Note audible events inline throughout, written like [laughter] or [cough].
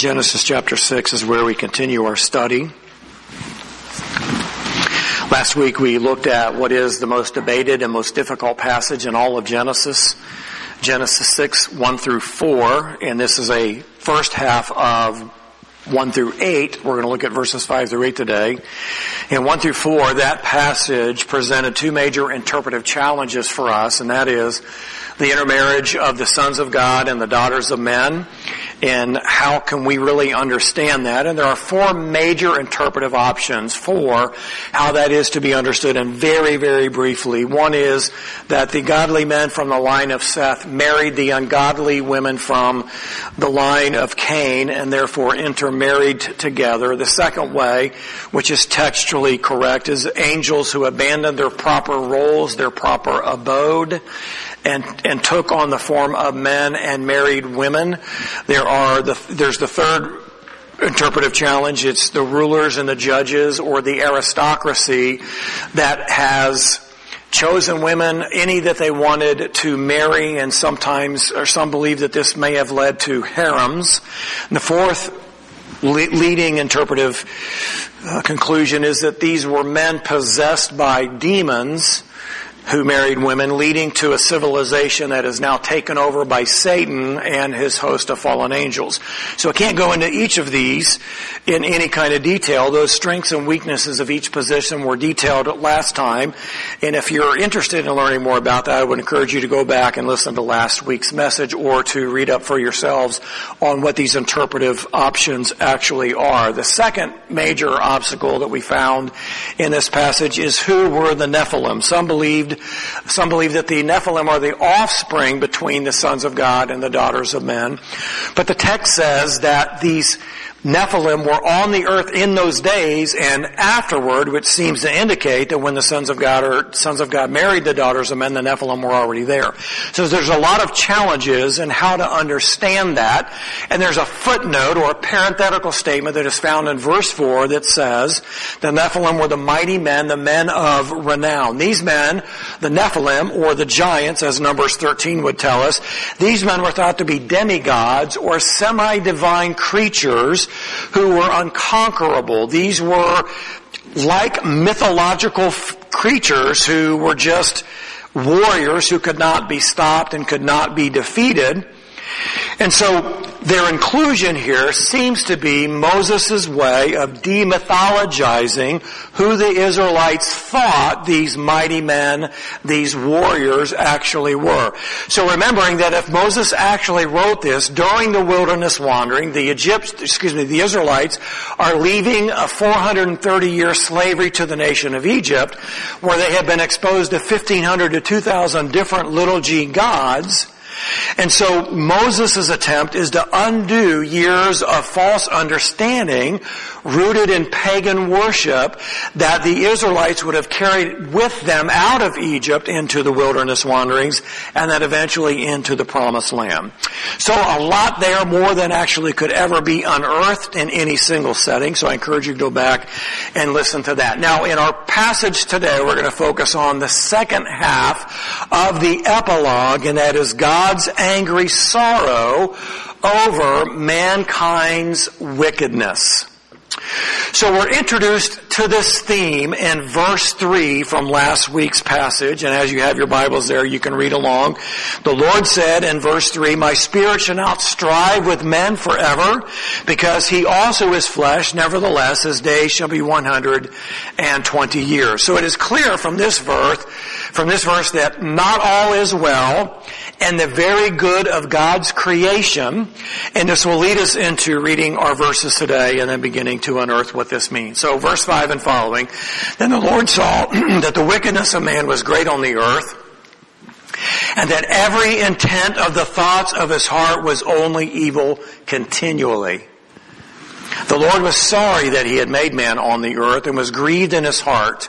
Genesis chapter 6 is where we continue our study. Last week we looked at what is the most debated and most difficult passage in all of Genesis. Genesis 6, 1 through 4, and this is a first half of 1 through 8. We're going to look at verses 5 through 8 today. In 1 through 4, that passage presented two major interpretive challenges for us, and that is the intermarriage of the sons of God and the daughters of men, and how can we really understand that? And there are four major interpretive options for how that is to be understood, and very, very briefly. One is that the godly men from the line of Seth married the ungodly women from the line of Cain, and therefore intermarried together. The second way, which is textually correct, is angels who abandoned their proper roles, their proper abode, and, and took on the form of men and married women. There are the, there's the third interpretive challenge. It's the rulers and the judges or the aristocracy that has chosen women, any that they wanted to marry, and sometimes, or some believe that this may have led to harems. And the fourth leading interpretive uh, conclusion is that these were men possessed by demons who married women, leading to a civilization that is now taken over by Satan and his host of fallen angels. So I can't go into each of these in any kind of detail. Those strengths and weaknesses of each position were detailed last time. And if you're interested in learning more about that, I would encourage you to go back and listen to last week's message or to read up for yourselves on what these interpretive options actually are. The second major obstacle that we found in this passage is who were the Nephilim. Some believed some believe that the Nephilim are the offspring between the sons of God and the daughters of men. But the text says that these Nephilim were on the earth in those days and afterward, which seems to indicate that when the sons of God or sons of God married the daughters of men, the Nephilim were already there. So there's a lot of challenges in how to understand that. And there's a footnote or a parenthetical statement that is found in verse 4 that says, the Nephilim were the mighty men, the men of renown. These men, the Nephilim or the giants, as Numbers 13 would tell us, these men were thought to be demigods or semi-divine creatures who were unconquerable. These were like mythological f- creatures who were just warriors who could not be stopped and could not be defeated. And so their inclusion here seems to be Moses' way of demythologizing who the Israelites thought these mighty men, these warriors actually were. So remembering that if Moses actually wrote this during the wilderness wandering, the Egypt, excuse me, the Israelites are leaving a 430 year slavery to the nation of Egypt, where they have been exposed to 1500 to 2000 different little g gods, and so Moses' attempt is to undo years of false understanding rooted in pagan worship that the Israelites would have carried with them out of Egypt into the wilderness wanderings and then eventually into the promised land. So a lot there more than actually could ever be unearthed in any single setting. So I encourage you to go back and listen to that. Now in our passage today we're going to focus on the second half of the epilogue and that is God's angry sorrow over mankind's wickedness. So we're introduced to this theme in verse 3 from last week's passage, and as you have your Bibles there, you can read along. The Lord said in verse 3, My spirit shall not strive with men forever, because he also is flesh, nevertheless his days shall be 120 years. So it is clear from this verse, from this verse that not all is well, and the very good of God's creation. And this will lead us into reading our verses today and then beginning to unearth what this means. So verse 5 and following. Then the Lord saw [clears throat] that the wickedness of man was great on the earth and that every intent of the thoughts of his heart was only evil continually. The Lord was sorry that he had made man on the earth and was grieved in his heart.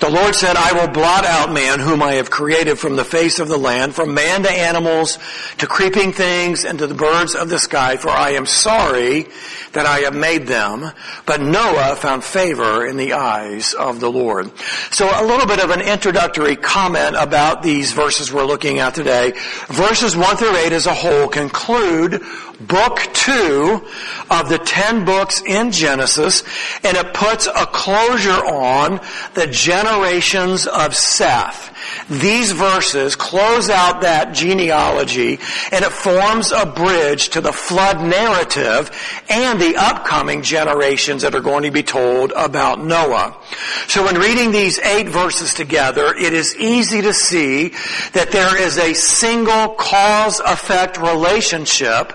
The Lord said, I will blot out man whom I have created from the face of the land, from man to animals, to creeping things, and to the birds of the sky, for I am sorry that I have made them. But Noah found favor in the eyes of the Lord. So a little bit of an introductory comment about these verses we're looking at today. Verses 1 through 8 as a whole conclude book 2 of the 10 books in Genesis, and it puts a closure on the generations of Seth. These verses close out that genealogy and it forms a bridge to the flood narrative and the upcoming generations that are going to be told about Noah. So in reading these eight verses together, it is easy to see that there is a single cause-effect relationship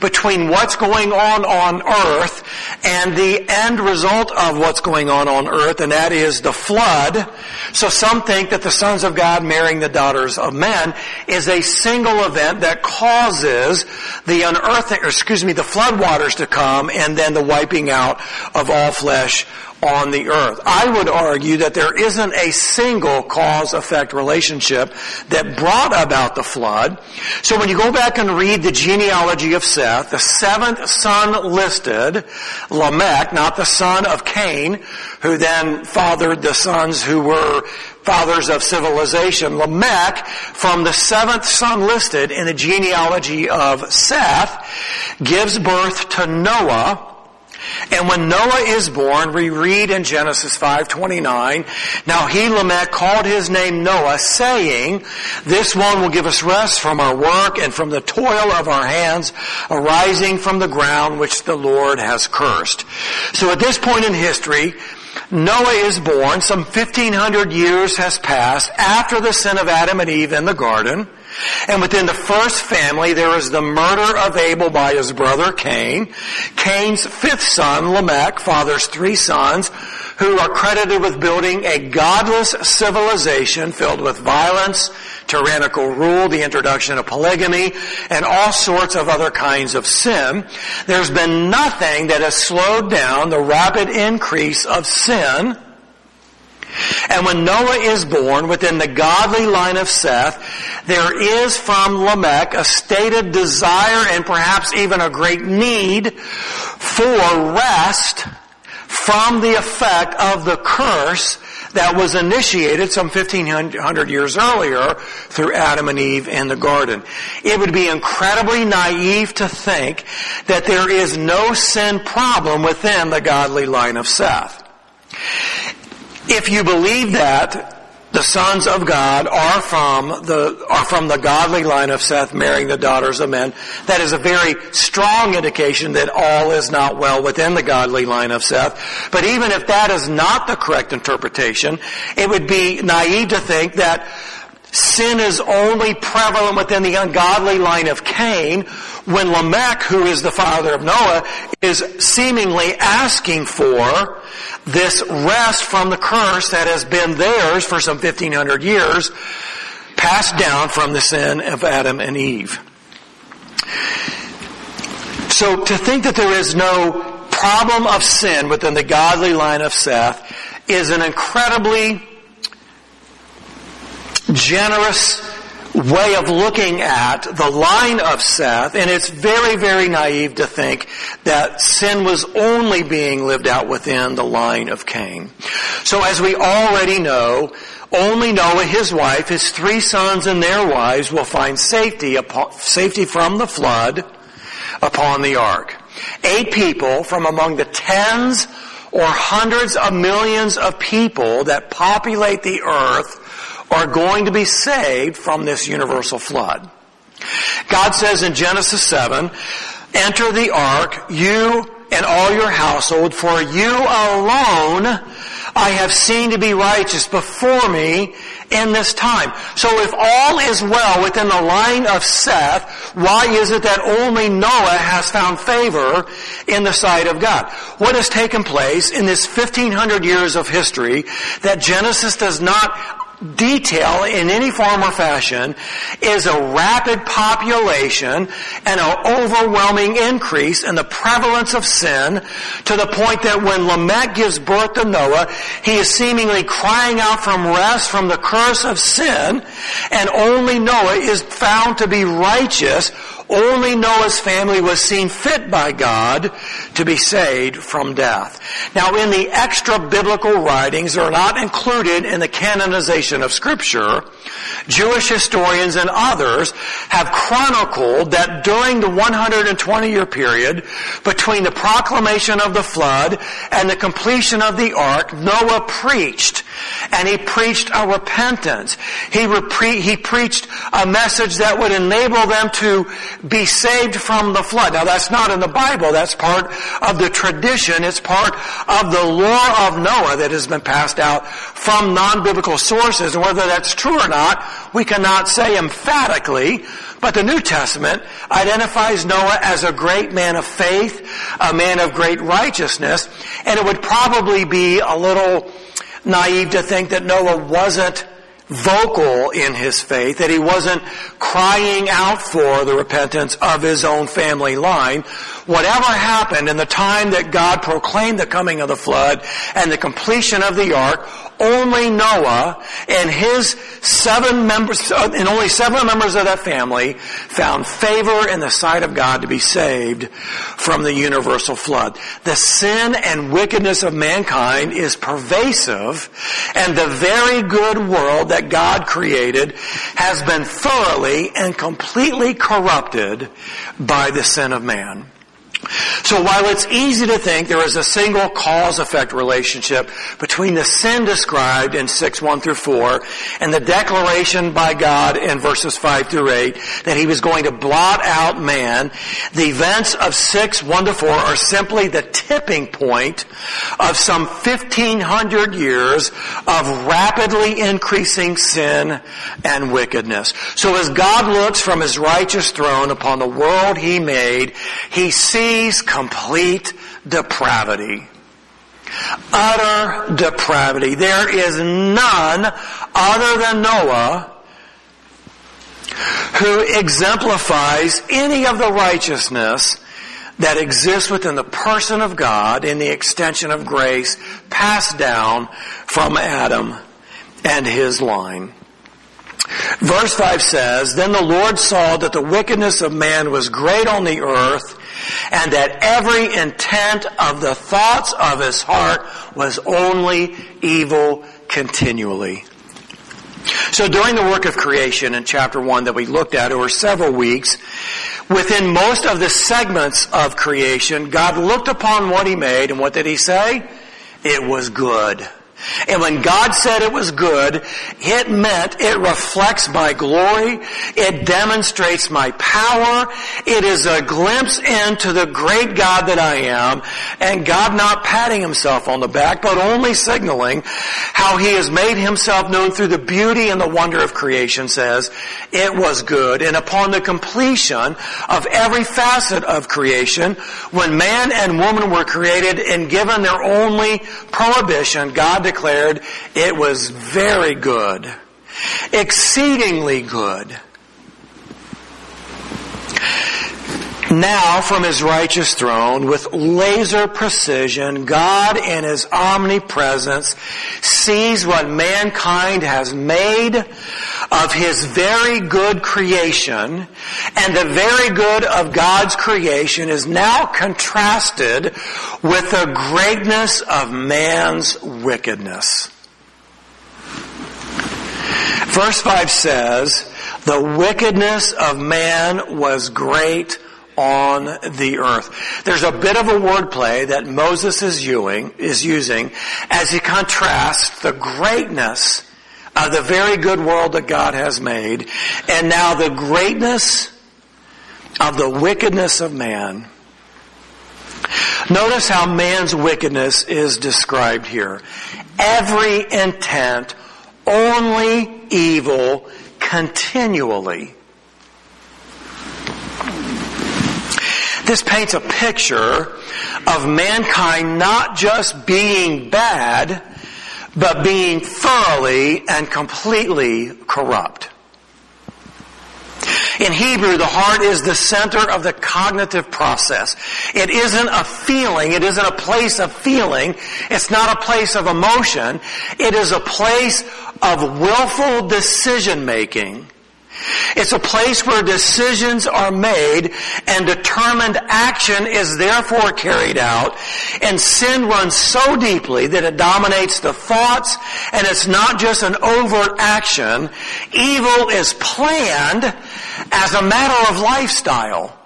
between what's going on on earth and the end result of what's going on on earth, and that is the flood. So some think that the sons of God marrying the daughters of men is a single event that causes the unearthing, or excuse me, the floodwaters to come and then the wiping out of all flesh on the earth. I would argue that there isn't a single cause-effect relationship that brought about the flood. So when you go back and read the genealogy of Seth, the seventh son listed, Lamech, not the son of Cain, who then fathered the sons who were fathers of civilization. Lamech, from the seventh son listed in the genealogy of Seth, gives birth to Noah, and when Noah is born, we read in Genesis 5:29, now he Lamech called his name Noah, saying, this one will give us rest from our work and from the toil of our hands arising from the ground which the Lord has cursed. So at this point in history, Noah is born, some 1500 years has passed after the sin of Adam and Eve in the garden. And within the first family, there is the murder of Abel by his brother Cain. Cain's fifth son, Lamech, fathers three sons who are credited with building a godless civilization filled with violence, tyrannical rule, the introduction of polygamy, and all sorts of other kinds of sin. There's been nothing that has slowed down the rapid increase of sin and when Noah is born within the godly line of Seth, there is from Lamech a stated desire and perhaps even a great need for rest from the effect of the curse that was initiated some 1500 years earlier through Adam and Eve in the garden. It would be incredibly naive to think that there is no sin problem within the godly line of Seth. If you believe that, the sons of God are from the, are from the godly line of Seth marrying the daughters of men. That is a very strong indication that all is not well within the godly line of Seth. But even if that is not the correct interpretation, it would be naive to think that sin is only prevalent within the ungodly line of Cain when Lamech, who is the father of Noah, is seemingly asking for this rest from the curse that has been theirs for some 1500 years, passed down from the sin of Adam and Eve. So to think that there is no problem of sin within the godly line of Seth is an incredibly generous way of looking at the line of Seth, and it's very, very naive to think that sin was only being lived out within the line of Cain. So as we already know, only Noah, his wife, his three sons and their wives will find safety, safety from the flood upon the ark. Eight people from among the tens or hundreds of millions of people that populate the earth are going to be saved from this universal flood. God says in Genesis 7, enter the ark, you and all your household, for you alone I have seen to be righteous before me in this time. So if all is well within the line of Seth, why is it that only Noah has found favor in the sight of God? What has taken place in this 1500 years of history that Genesis does not detail in any form or fashion is a rapid population and an overwhelming increase in the prevalence of sin to the point that when Lamech gives birth to Noah, he is seemingly crying out from rest from the curse of sin and only Noah is found to be righteous only Noah's family was seen fit by God to be saved from death. Now in the extra biblical writings that are not included in the canonization of scripture, Jewish historians and others have chronicled that during the 120 year period between the proclamation of the flood and the completion of the ark, Noah preached and he preached a repentance. He, repre- he preached a message that would enable them to be saved from the flood. Now that's not in the Bible. That's part of the tradition. It's part of the law of Noah that has been passed out from non-biblical sources. And whether that's true or not, we cannot say emphatically. But the New Testament identifies Noah as a great man of faith, a man of great righteousness, and it would probably be a little naive to think that Noah wasn't vocal in his faith, that he wasn't crying out for the repentance of his own family line. Whatever happened in the time that God proclaimed the coming of the flood and the completion of the ark, only Noah and his seven members, uh, and only seven members of that family found favor in the sight of God to be saved from the universal flood. The sin and wickedness of mankind is pervasive and the very good world that God created has been thoroughly and completely corrupted by the sin of man. So while it's easy to think there is a single cause-effect relationship between the sin described in 6, 1 through 4 and the declaration by God in verses 5 through 8 that he was going to blot out man, the events of 6, 1 to 4 are simply the tipping point of some 1500 years of rapidly increasing sin and wickedness. So as God looks from his righteous throne upon the world he made, he sees sees complete depravity. Utter depravity. There is none other than Noah who exemplifies any of the righteousness that exists within the person of God in the extension of grace passed down from Adam and his line. Verse 5 says, Then the Lord saw that the wickedness of man was great on the earth, and that every intent of the thoughts of his heart was only evil continually. So during the work of creation in chapter 1 that we looked at over several weeks, within most of the segments of creation, God looked upon what he made and what did he say? It was good. And when God said it was good, it meant it reflects my glory, it demonstrates my power, it is a glimpse into the great God that I am, and God not patting himself on the back, but only signaling how he has made himself known through the beauty and the wonder of creation says, it was good. And upon the completion of every facet of creation, when man and woman were created and given their only prohibition, God declared it was very good. Exceedingly good. Now from his righteous throne, with laser precision, God in his omnipresence sees what mankind has made of his very good creation, and the very good of God's creation is now contrasted with the greatness of man's wickedness. Verse 5 says, the wickedness of man was great on the earth. There's a bit of a wordplay that Moses is using, is using as he contrasts the greatness of the very good world that God has made and now the greatness of the wickedness of man. Notice how man's wickedness is described here. Every intent, only evil, continually. This paints a picture of mankind not just being bad, but being thoroughly and completely corrupt. In Hebrew, the heart is the center of the cognitive process. It isn't a feeling. It isn't a place of feeling. It's not a place of emotion. It is a place of willful decision making it's a place where decisions are made and determined action is therefore carried out and sin runs so deeply that it dominates the thoughts and it's not just an overt action. Evil is planned as a matter of lifestyle.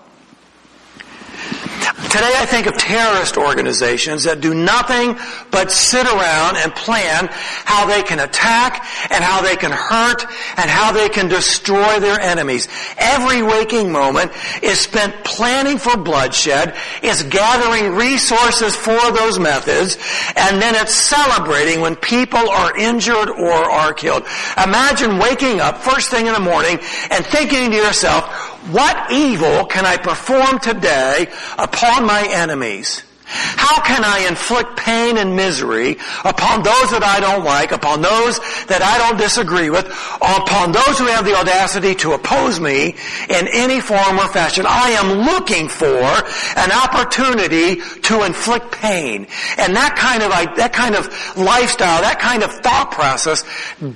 Today I think of terrorist organizations that do nothing but sit around and plan how they can attack and how they can hurt and how they can destroy their enemies. Every waking moment is spent planning for bloodshed, is gathering resources for those methods, and then it's celebrating when people are injured or are killed. Imagine waking up first thing in the morning and thinking to yourself, what evil can I perform today upon my enemies? How can I inflict pain and misery upon those that I don't like, upon those that I don't disagree with, upon those who have the audacity to oppose me in any form or fashion? I am looking for an opportunity to inflict pain. And that kind of, that kind of lifestyle, that kind of thought process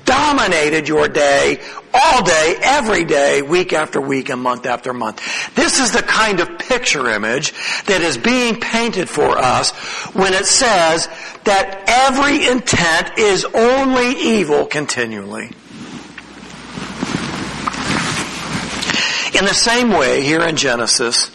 dominated your day all day, every day, week after week, and month after month. This is the kind of picture image that is being painted for us when it says that every intent is only evil continually. In the same way, here in Genesis,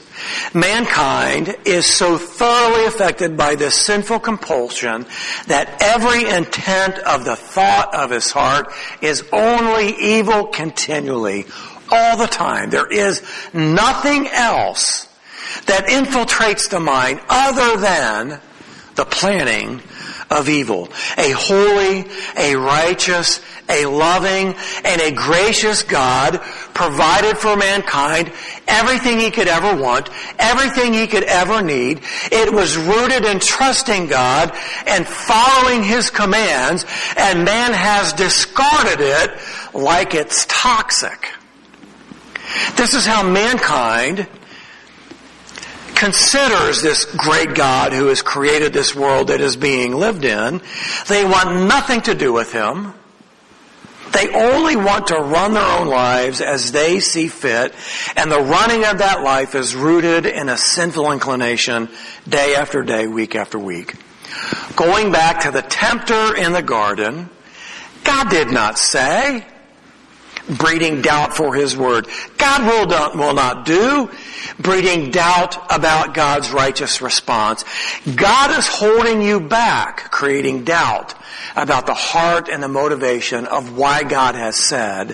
Mankind is so thoroughly affected by this sinful compulsion that every intent of the thought of his heart is only evil continually, all the time. There is nothing else that infiltrates the mind other than the planning of evil. A holy, a righteous, a loving, and a gracious God provided for mankind everything he could ever want, everything he could ever need. It was rooted in trusting God and following his commands, and man has discarded it like it's toxic. This is how mankind considers this great God who has created this world that is being lived in. They want nothing to do with him. They only want to run their own lives as they see fit, and the running of that life is rooted in a sinful inclination day after day, week after week. Going back to the tempter in the garden, God did not say, breeding doubt for His word. God will not, will not do, breeding doubt about God's righteous response. God is holding you back, creating doubt about the heart and the motivation of why God has said,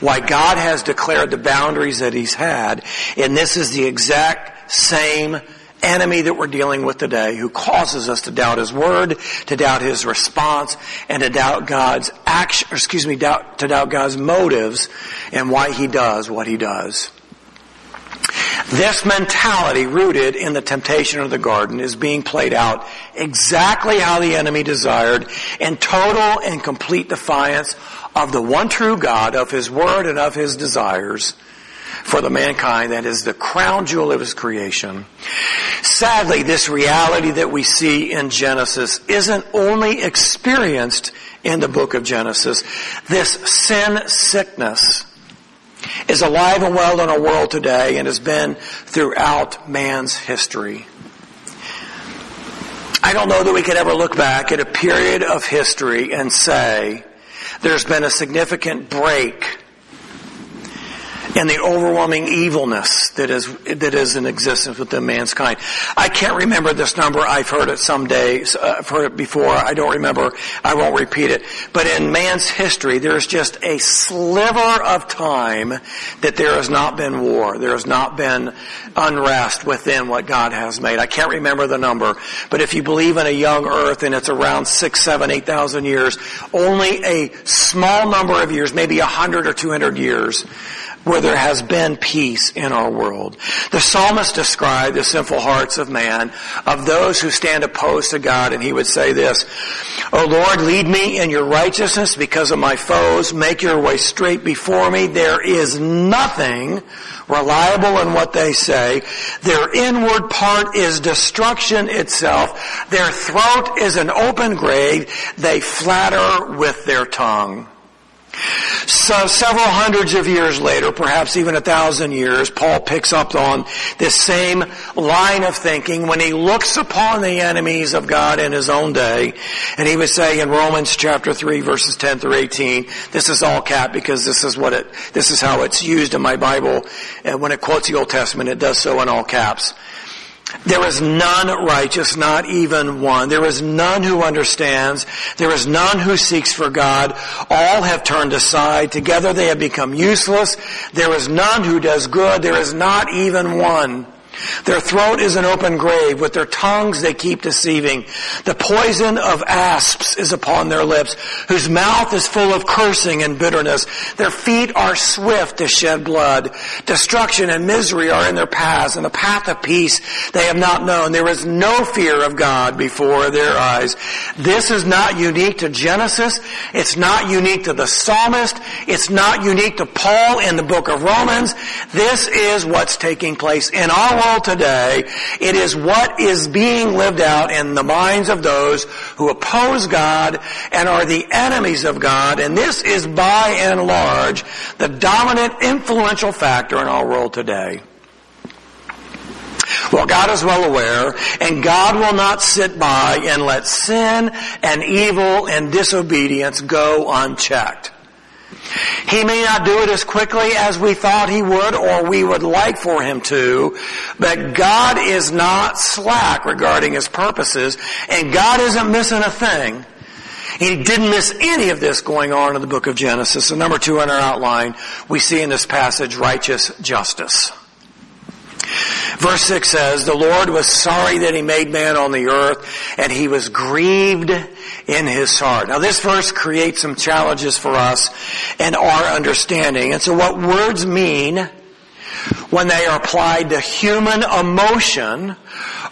why God has declared the boundaries that He's had, and this is the exact same enemy that we're dealing with today who causes us to doubt His Word, to doubt His response, and to doubt God's action, excuse me, doubt, to doubt God's motives and why He does what He does. This mentality rooted in the temptation of the garden is being played out exactly how the enemy desired in total and complete defiance of the one true God, of His Word and of His desires for the mankind that is the crown jewel of His creation. Sadly, this reality that we see in Genesis isn't only experienced in the book of Genesis. This sin sickness is alive and well in our world today and has been throughout man's history. I don't know that we could ever look back at a period of history and say there's been a significant break and the overwhelming evilness that is that is in existence within mankind. I can't remember this number. I've heard it some days. Uh, I've heard it before. I don't remember. I won't repeat it. But in man's history, there's just a sliver of time that there has not been war. There has not been unrest within what God has made. I can't remember the number, but if you believe in a young earth and it's around six, seven, eight thousand years, only a small number of years, maybe a hundred or two hundred years, where there has been peace in our world. The psalmist described the sinful hearts of man, of those who stand opposed to God, and he would say this, O Lord, lead me in your righteousness because of my foes. Make your way straight before me. There is nothing reliable in what they say. Their inward part is destruction itself. Their throat is an open grave. They flatter with their tongue. So several hundreds of years later, perhaps even a thousand years, Paul picks up on this same line of thinking when he looks upon the enemies of God in his own day. And he would say in Romans chapter 3 verses 10 through 18, this is all cap because this is what it, this is how it's used in my Bible. And when it quotes the Old Testament, it does so in all caps. There is none righteous, not even one. There is none who understands. There is none who seeks for God. All have turned aside. Together they have become useless. There is none who does good. There is not even one. Their throat is an open grave. With their tongues they keep deceiving. The poison of asps is upon their lips, whose mouth is full of cursing and bitterness. Their feet are swift to shed blood. Destruction and misery are in their paths, and the path of peace they have not known. There is no fear of God before their eyes. This is not unique to Genesis. It's not unique to the psalmist. It's not unique to Paul in the book of Romans. This is what's taking place in our world today. It is what is being lived out in the minds of those who oppose God and are the enemies of God. And this is by and large the dominant influential factor in our world today. Well, God is well aware, and God will not sit by and let sin and evil and disobedience go unchecked. He may not do it as quickly as we thought he would or we would like for him to, but God is not slack regarding his purposes and God isn't missing a thing. He didn't miss any of this going on in the book of Genesis. And number two on our outline, we see in this passage righteous justice. Verse 6 says, The Lord was sorry that he made man on the earth, and he was grieved in his heart. Now this verse creates some challenges for us and our understanding. And so what words mean when they are applied to human emotion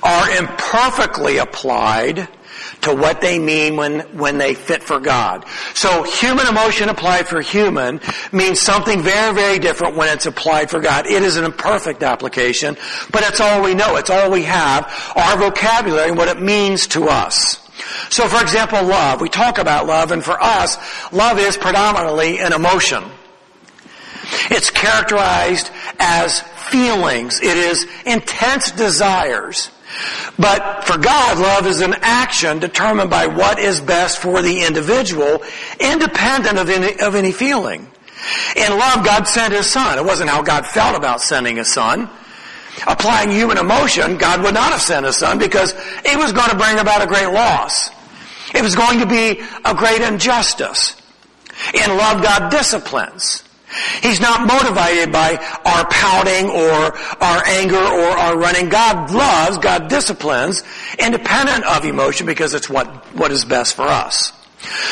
are imperfectly applied to what they mean when, when they fit for God. So human emotion applied for human means something very, very different when it's applied for God. It is an imperfect application, but it's all we know. It's all we have. Our vocabulary and what it means to us. So for example, love. We talk about love and for us, love is predominantly an emotion. It's characterized as feelings. It is intense desires. But for God, love is an action determined by what is best for the individual, independent of any, of any feeling. In love, God sent His Son. It wasn't how God felt about sending His Son. Applying human emotion, God would not have sent His Son because it was going to bring about a great loss. It was going to be a great injustice. In love, God disciplines. He's not motivated by our pouting or our anger or our running. God loves, God disciplines, independent of emotion because it's what, what is best for us.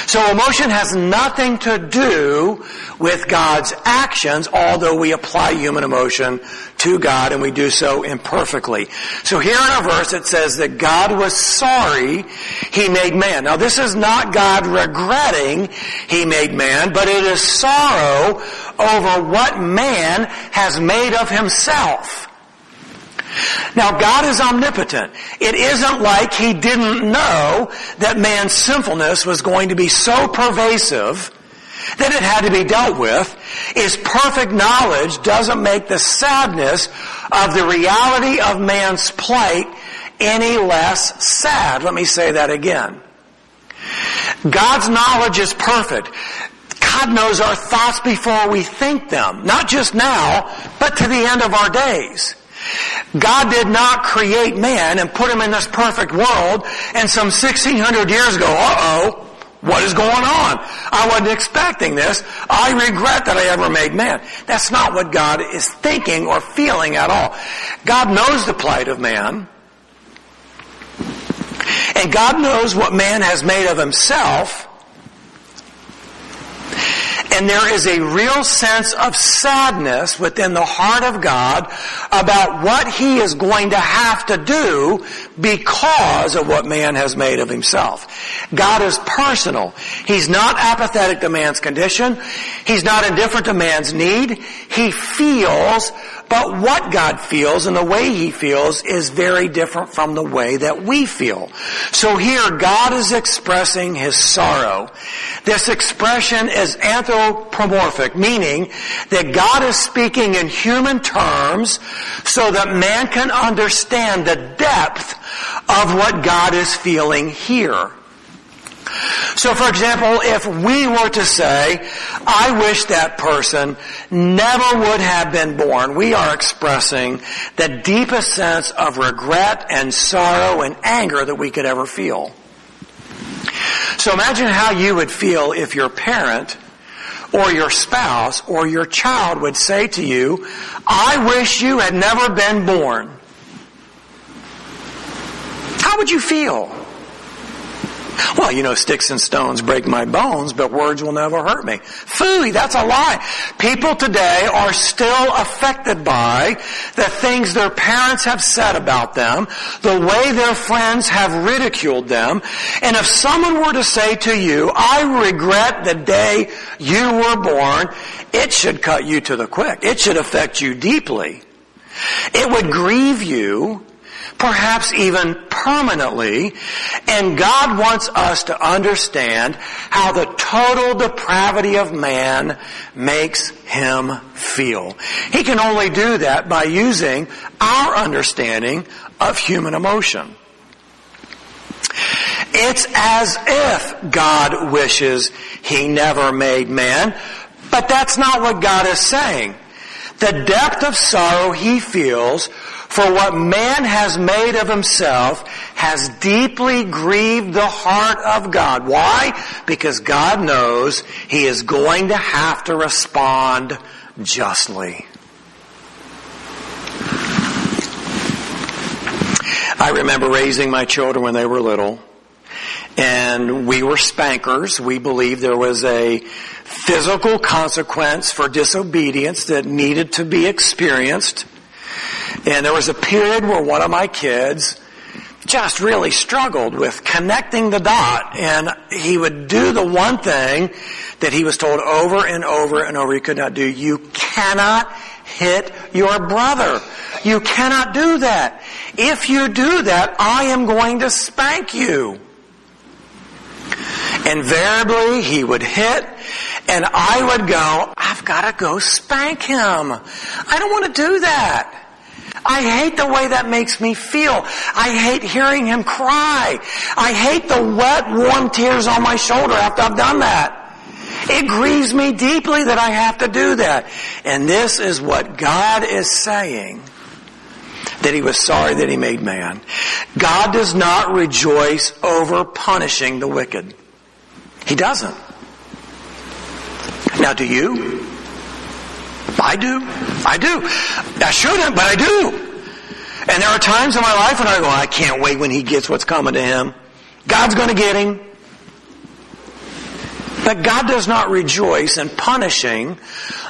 So emotion has nothing to do with God's actions, although we apply human emotion to God and we do so imperfectly. So here in our verse it says that God was sorry he made man. Now this is not God regretting he made man, but it is sorrow over what man has made of himself. Now God is omnipotent. It isn't like He didn't know that man's sinfulness was going to be so pervasive that it had to be dealt with. His perfect knowledge doesn't make the sadness of the reality of man's plight any less sad. Let me say that again. God's knowledge is perfect. God knows our thoughts before we think them. Not just now, but to the end of our days. God did not create man and put him in this perfect world and some 1600 years ago, uh-oh, what is going on? I wasn't expecting this. I regret that I ever made man. That's not what God is thinking or feeling at all. God knows the plight of man. And God knows what man has made of himself. And there is a real sense of sadness within the heart of God about what He is going to have to do because of what man has made of himself. God is personal. He's not apathetic to man's condition. He's not indifferent to man's need. He feels but what God feels and the way He feels is very different from the way that we feel. So here God is expressing His sorrow. This expression is anthropomorphic, meaning that God is speaking in human terms so that man can understand the depth of what God is feeling here. So for example, if we were to say, I wish that person never would have been born, we are expressing the deepest sense of regret and sorrow and anger that we could ever feel. So imagine how you would feel if your parent or your spouse or your child would say to you, I wish you had never been born. How would you feel? Well, you know, sticks and stones break my bones, but words will never hurt me. Phooey, that's a lie. People today are still affected by the things their parents have said about them, the way their friends have ridiculed them, and if someone were to say to you, I regret the day you were born, it should cut you to the quick. It should affect you deeply. It would grieve you perhaps even permanently. And God wants us to understand how the total depravity of man makes him feel. He can only do that by using our understanding of human emotion. It's as if God wishes he never made man, but that's not what God is saying. The depth of sorrow he feels for what man has made of himself has deeply grieved the heart of God. Why? Because God knows he is going to have to respond justly. I remember raising my children when they were little. And we were spankers. We believed there was a physical consequence for disobedience that needed to be experienced. And there was a period where one of my kids just really struggled with connecting the dot and he would do the one thing that he was told over and over and over he could not do. You cannot hit your brother. You cannot do that. If you do that, I am going to spank you. Invariably, he would hit, and I would go, I've got to go spank him. I don't want to do that. I hate the way that makes me feel. I hate hearing him cry. I hate the wet, warm tears on my shoulder after I've done that. It grieves me deeply that I have to do that. And this is what God is saying. That he was sorry that he made man. God does not rejoice over punishing the wicked. He doesn't. Now do you? I do. I do. I shouldn't, but I do. And there are times in my life when I go, I can't wait when he gets what's coming to him. God's gonna get him. But God does not rejoice in punishing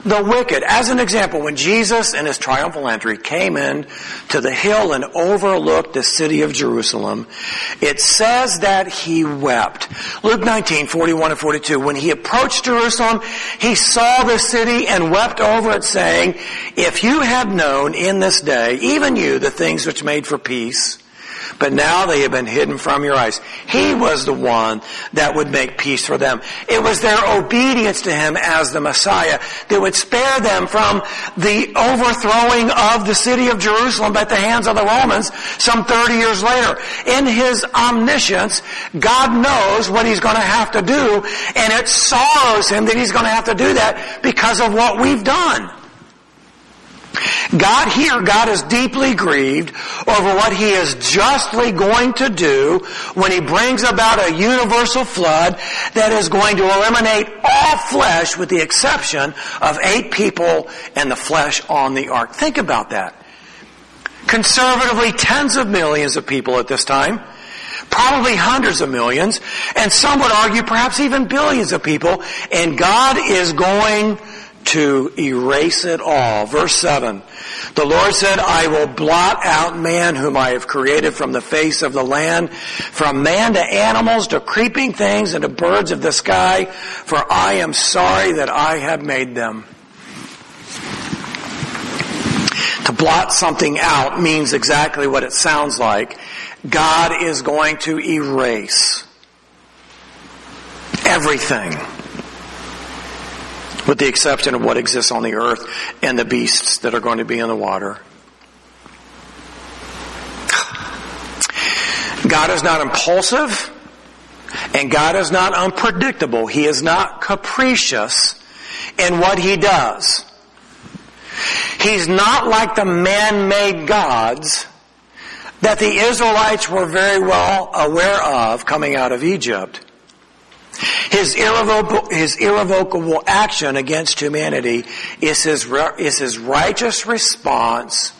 the wicked. As an example, when Jesus in his triumphal entry came in to the hill and overlooked the city of Jerusalem, it says that he wept. Luke 19, 41 and 42. When he approached Jerusalem, he saw the city and wept over it saying, if you had known in this day, even you, the things which made for peace, but now they have been hidden from your eyes. He was the one that would make peace for them. It was their obedience to Him as the Messiah that would spare them from the overthrowing of the city of Jerusalem at the hands of the Romans some 30 years later. In His omniscience, God knows what He's going to have to do and it sorrows Him that He's going to have to do that because of what we've done. God here, God is deeply grieved over what He is justly going to do when He brings about a universal flood that is going to eliminate all flesh with the exception of eight people and the flesh on the ark. Think about that. Conservatively, tens of millions of people at this time probably hundreds of millions, and some would argue perhaps even billions of people, and God is going to erase it all. Verse 7. The Lord said, I will blot out man whom I have created from the face of the land, from man to animals to creeping things and to birds of the sky, for I am sorry that I have made them. To blot something out means exactly what it sounds like. God is going to erase everything with the exception of what exists on the earth and the beasts that are going to be in the water. God is not impulsive and God is not unpredictable. He is not capricious in what he does. He's not like the man-made gods that the Israelites were very well aware of coming out of Egypt. His irrevocable, his irrevocable action against humanity is his, is his righteous response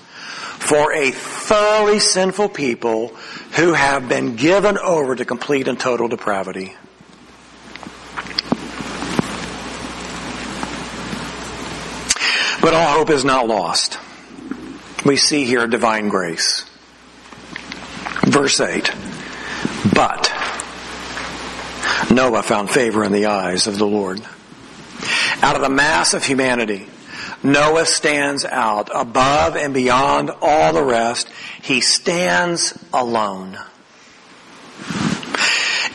for a thoroughly sinful people who have been given over to complete and total depravity. But all hope is not lost. We see here divine grace. Verse 8. But Noah found favor in the eyes of the Lord. Out of the mass of humanity, Noah stands out above and beyond all the rest. He stands alone.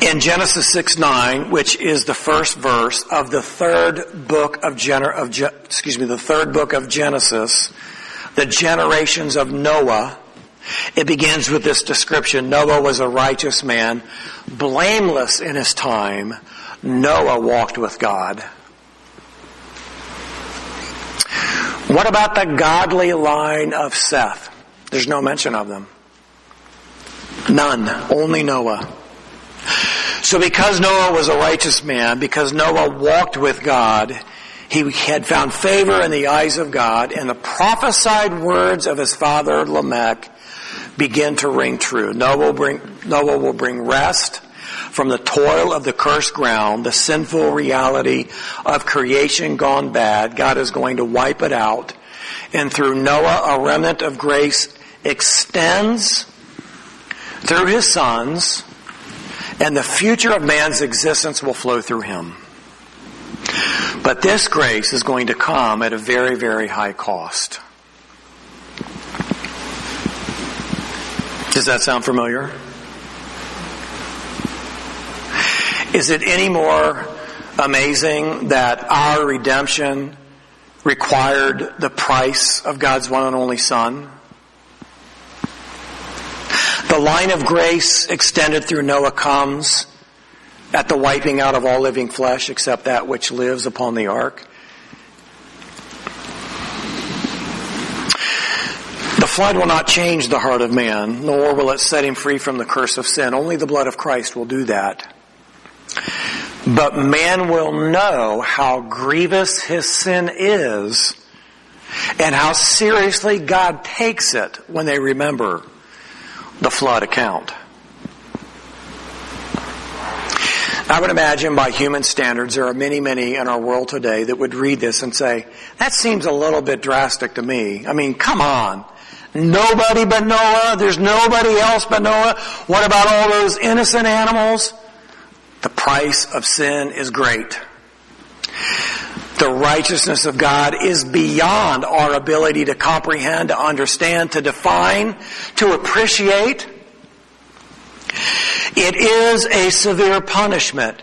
In Genesis 6 9, which is the first verse of the third book of, of excuse me, the third book of Genesis, the generations of Noah, it begins with this description. Noah was a righteous man, blameless in his time. Noah walked with God. What about the godly line of Seth? There's no mention of them. None. Only Noah. So because Noah was a righteous man, because Noah walked with God, he had found favor in the eyes of God, and the prophesied words of his father Lamech begin to ring true. Noah will bring, Noah will bring rest from the toil of the cursed ground, the sinful reality of creation gone bad. God is going to wipe it out. And through Noah, a remnant of grace extends through his sons, and the future of man's existence will flow through him. But this grace is going to come at a very, very high cost. Does that sound familiar? Is it any more amazing that our redemption required the price of God's one and only Son? The line of grace extended through Noah comes at the wiping out of all living flesh except that which lives upon the ark. Flood will not change the heart of man, nor will it set him free from the curse of sin. Only the blood of Christ will do that. But man will know how grievous his sin is and how seriously God takes it when they remember the flood account. I would imagine by human standards, there are many, many in our world today that would read this and say, that seems a little bit drastic to me. I mean, come on. Nobody but Noah. There's nobody else but Noah. What about all those innocent animals? The price of sin is great. The righteousness of God is beyond our ability to comprehend, to understand, to define, to appreciate. It is a severe punishment.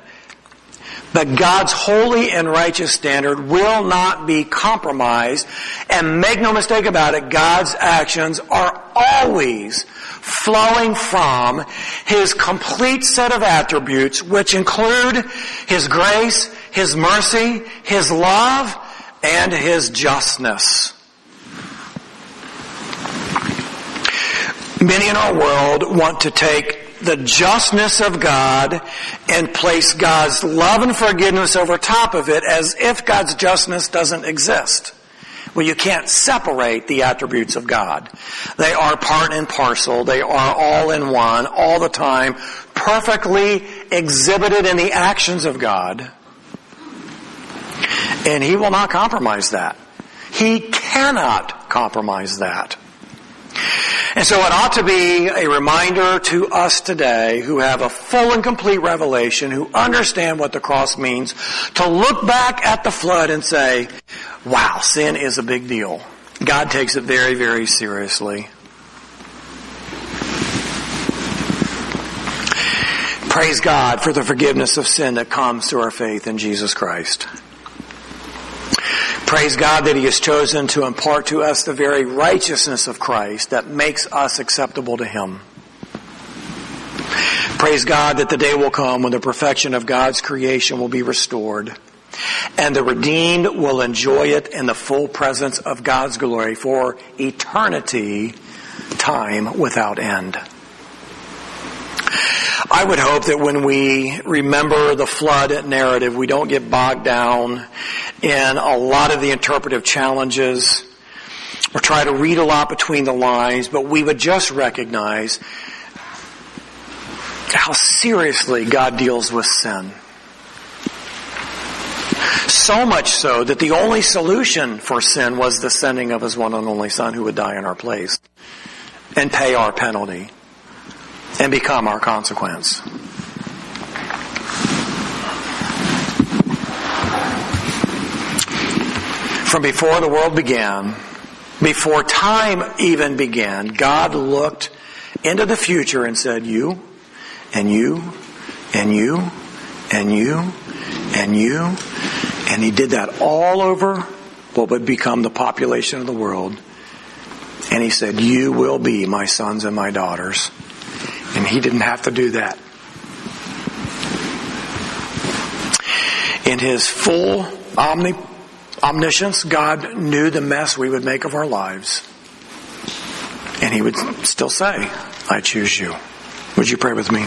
But God's holy and righteous standard will not be compromised. And make no mistake about it, God's actions are always flowing from His complete set of attributes, which include His grace, His mercy, His love, and His justness. Many in our world want to take the justness of God and place God's love and forgiveness over top of it as if God's justness doesn't exist. Well, you can't separate the attributes of God. They are part and parcel. They are all in one, all the time, perfectly exhibited in the actions of God. And He will not compromise that. He cannot compromise that. And so it ought to be a reminder to us today who have a full and complete revelation, who understand what the cross means, to look back at the flood and say, wow, sin is a big deal. God takes it very, very seriously. Praise God for the forgiveness of sin that comes through our faith in Jesus Christ. Praise God that He has chosen to impart to us the very righteousness of Christ that makes us acceptable to Him. Praise God that the day will come when the perfection of God's creation will be restored and the redeemed will enjoy it in the full presence of God's glory for eternity, time without end. I would hope that when we remember the flood narrative, we don't get bogged down in a lot of the interpretive challenges or try to read a lot between the lines, but we would just recognize how seriously God deals with sin. So much so that the only solution for sin was the sending of his one and only son who would die in our place and pay our penalty and become our consequence. From before the world began, before time even began, God looked into the future and said, you, and you, and you, and you, and you, and He did that all over what would become the population of the world. And He said, you will be my sons and my daughters. And He didn't have to do that. In His full omnipresence, omniscience, God knew the mess we would make of our lives. And He would still say, I choose you. Would you pray with me?